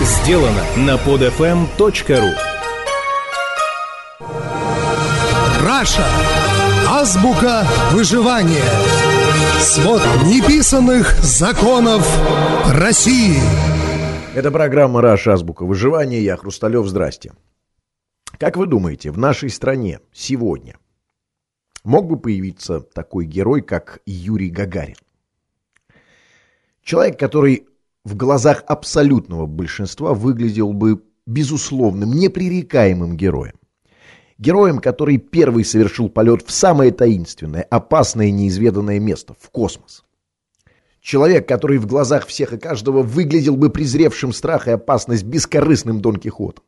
сделано на podfm.ru Russia. Азбука выживания. Свод неписанных законов России. Это программа «Russia. Азбука выживания». Я Хрусталев. Здрасте. Как вы думаете, в нашей стране сегодня мог бы появиться такой герой, как Юрий Гагарин? Человек, который в глазах абсолютного большинства выглядел бы безусловным, непререкаемым героем. Героем, который первый совершил полет в самое таинственное, опасное и неизведанное место – в космос. Человек, который в глазах всех и каждого выглядел бы презревшим страх и опасность бескорыстным Дон Кихотом.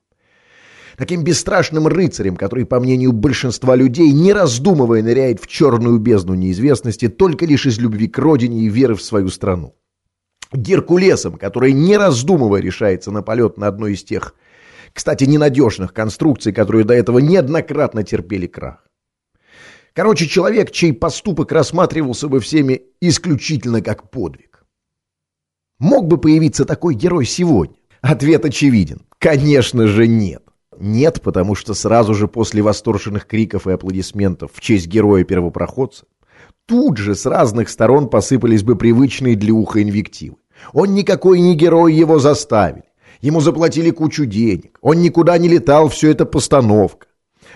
Таким бесстрашным рыцарем, который, по мнению большинства людей, не раздумывая ныряет в черную бездну неизвестности только лишь из любви к родине и веры в свою страну. Геркулесом, который, не раздумывая, решается на полет на одной из тех, кстати, ненадежных конструкций, которые до этого неоднократно терпели крах. Короче, человек, чей поступок рассматривался бы всеми исключительно как подвиг. Мог бы появиться такой герой сегодня? Ответ очевиден. Конечно же нет. Нет, потому что сразу же после восторженных криков и аплодисментов в честь героя-первопроходца тут же с разных сторон посыпались бы привычные для уха инвективы. Он никакой не герой, его заставили. Ему заплатили кучу денег. Он никуда не летал, все это постановка.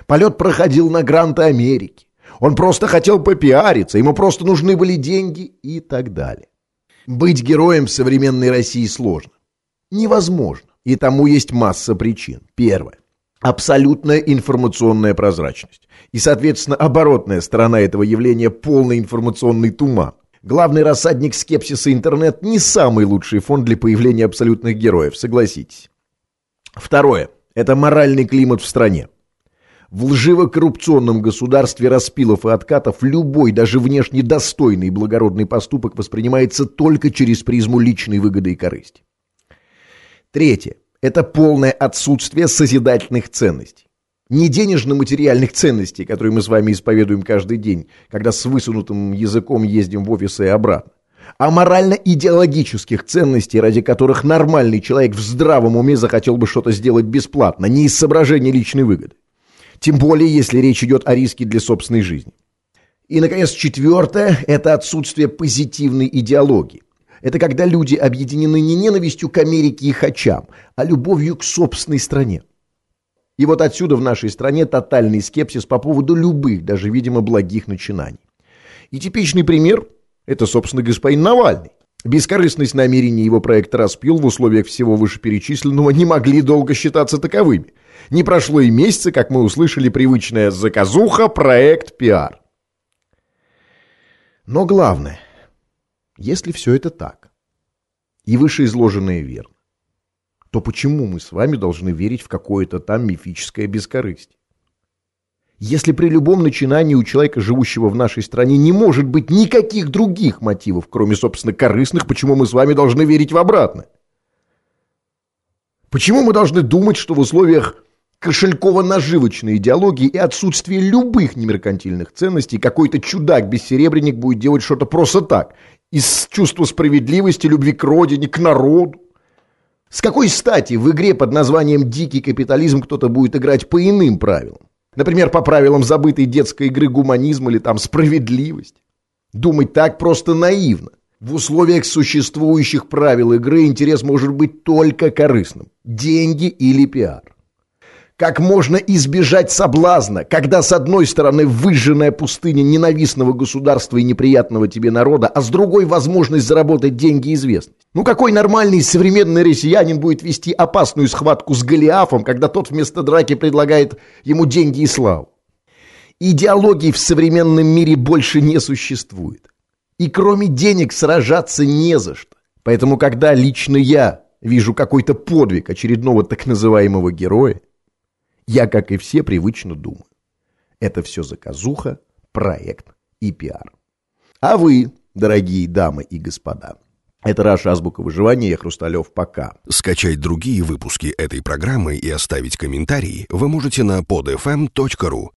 Полет проходил на Гранты Америки. Он просто хотел попиариться, ему просто нужны были деньги и так далее. Быть героем в современной России сложно. Невозможно. И тому есть масса причин. Первое. Абсолютная информационная прозрачность. И, соответственно, оборотная сторона этого явления – полный информационный туман. Главный рассадник скепсиса интернет не самый лучший фон для появления абсолютных героев, согласитесь. Второе. Это моральный климат в стране. В лживо-коррупционном государстве распилов и откатов любой, даже внешне достойный и благородный поступок воспринимается только через призму личной выгоды и корысти. Третье. Это полное отсутствие созидательных ценностей. Не денежно-материальных ценностей, которые мы с вами исповедуем каждый день, когда с высунутым языком ездим в офисы и обратно, а морально-идеологических ценностей, ради которых нормальный человек в здравом уме захотел бы что-то сделать бесплатно, не из соображения личной выгоды. Тем более, если речь идет о риске для собственной жизни. И, наконец, четвертое – это отсутствие позитивной идеологии. Это когда люди объединены не ненавистью к Америке и хачам, а любовью к собственной стране. И вот отсюда в нашей стране тотальный скепсис по поводу любых, даже, видимо, благих начинаний. И типичный пример – это, собственно, господин Навальный. Бескорыстность намерений его проекта «Распил» в условиях всего вышеперечисленного не могли долго считаться таковыми. Не прошло и месяца, как мы услышали привычная заказуха «Проект пиар». Но главное, если все это так, и вышеизложенное верно, то почему мы с вами должны верить в какое-то там мифическое бескорыстие? Если при любом начинании у человека, живущего в нашей стране, не может быть никаких других мотивов, кроме, собственно, корыстных, почему мы с вами должны верить в обратное? Почему мы должны думать, что в условиях кошельково-наживочной идеологии и отсутствия любых немеркантильных ценностей какой-то чудак-бессеребренник будет делать что-то просто так, из чувства справедливости, любви к родине, к народу? С какой стати в игре под названием «Дикий капитализм» кто-то будет играть по иным правилам? Например, по правилам забытой детской игры гуманизм или там справедливость? Думать так просто наивно. В условиях существующих правил игры интерес может быть только корыстным. Деньги или пиар. Как можно избежать соблазна, когда с одной стороны выжженная пустыня ненавистного государства и неприятного тебе народа, а с другой возможность заработать деньги и известность? Ну какой нормальный современный россиянин будет вести опасную схватку с Голиафом, когда тот вместо драки предлагает ему деньги и славу? Идеологии в современном мире больше не существует. И кроме денег сражаться не за что. Поэтому когда лично я вижу какой-то подвиг очередного так называемого героя, я, как и все, привычно думаю. Это все заказуха, проект и пиар. А вы, дорогие дамы и господа, это Раша Азбука Выживания, я Хрусталев, пока. Скачать другие выпуски этой программы и оставить комментарии вы можете на podfm.ru.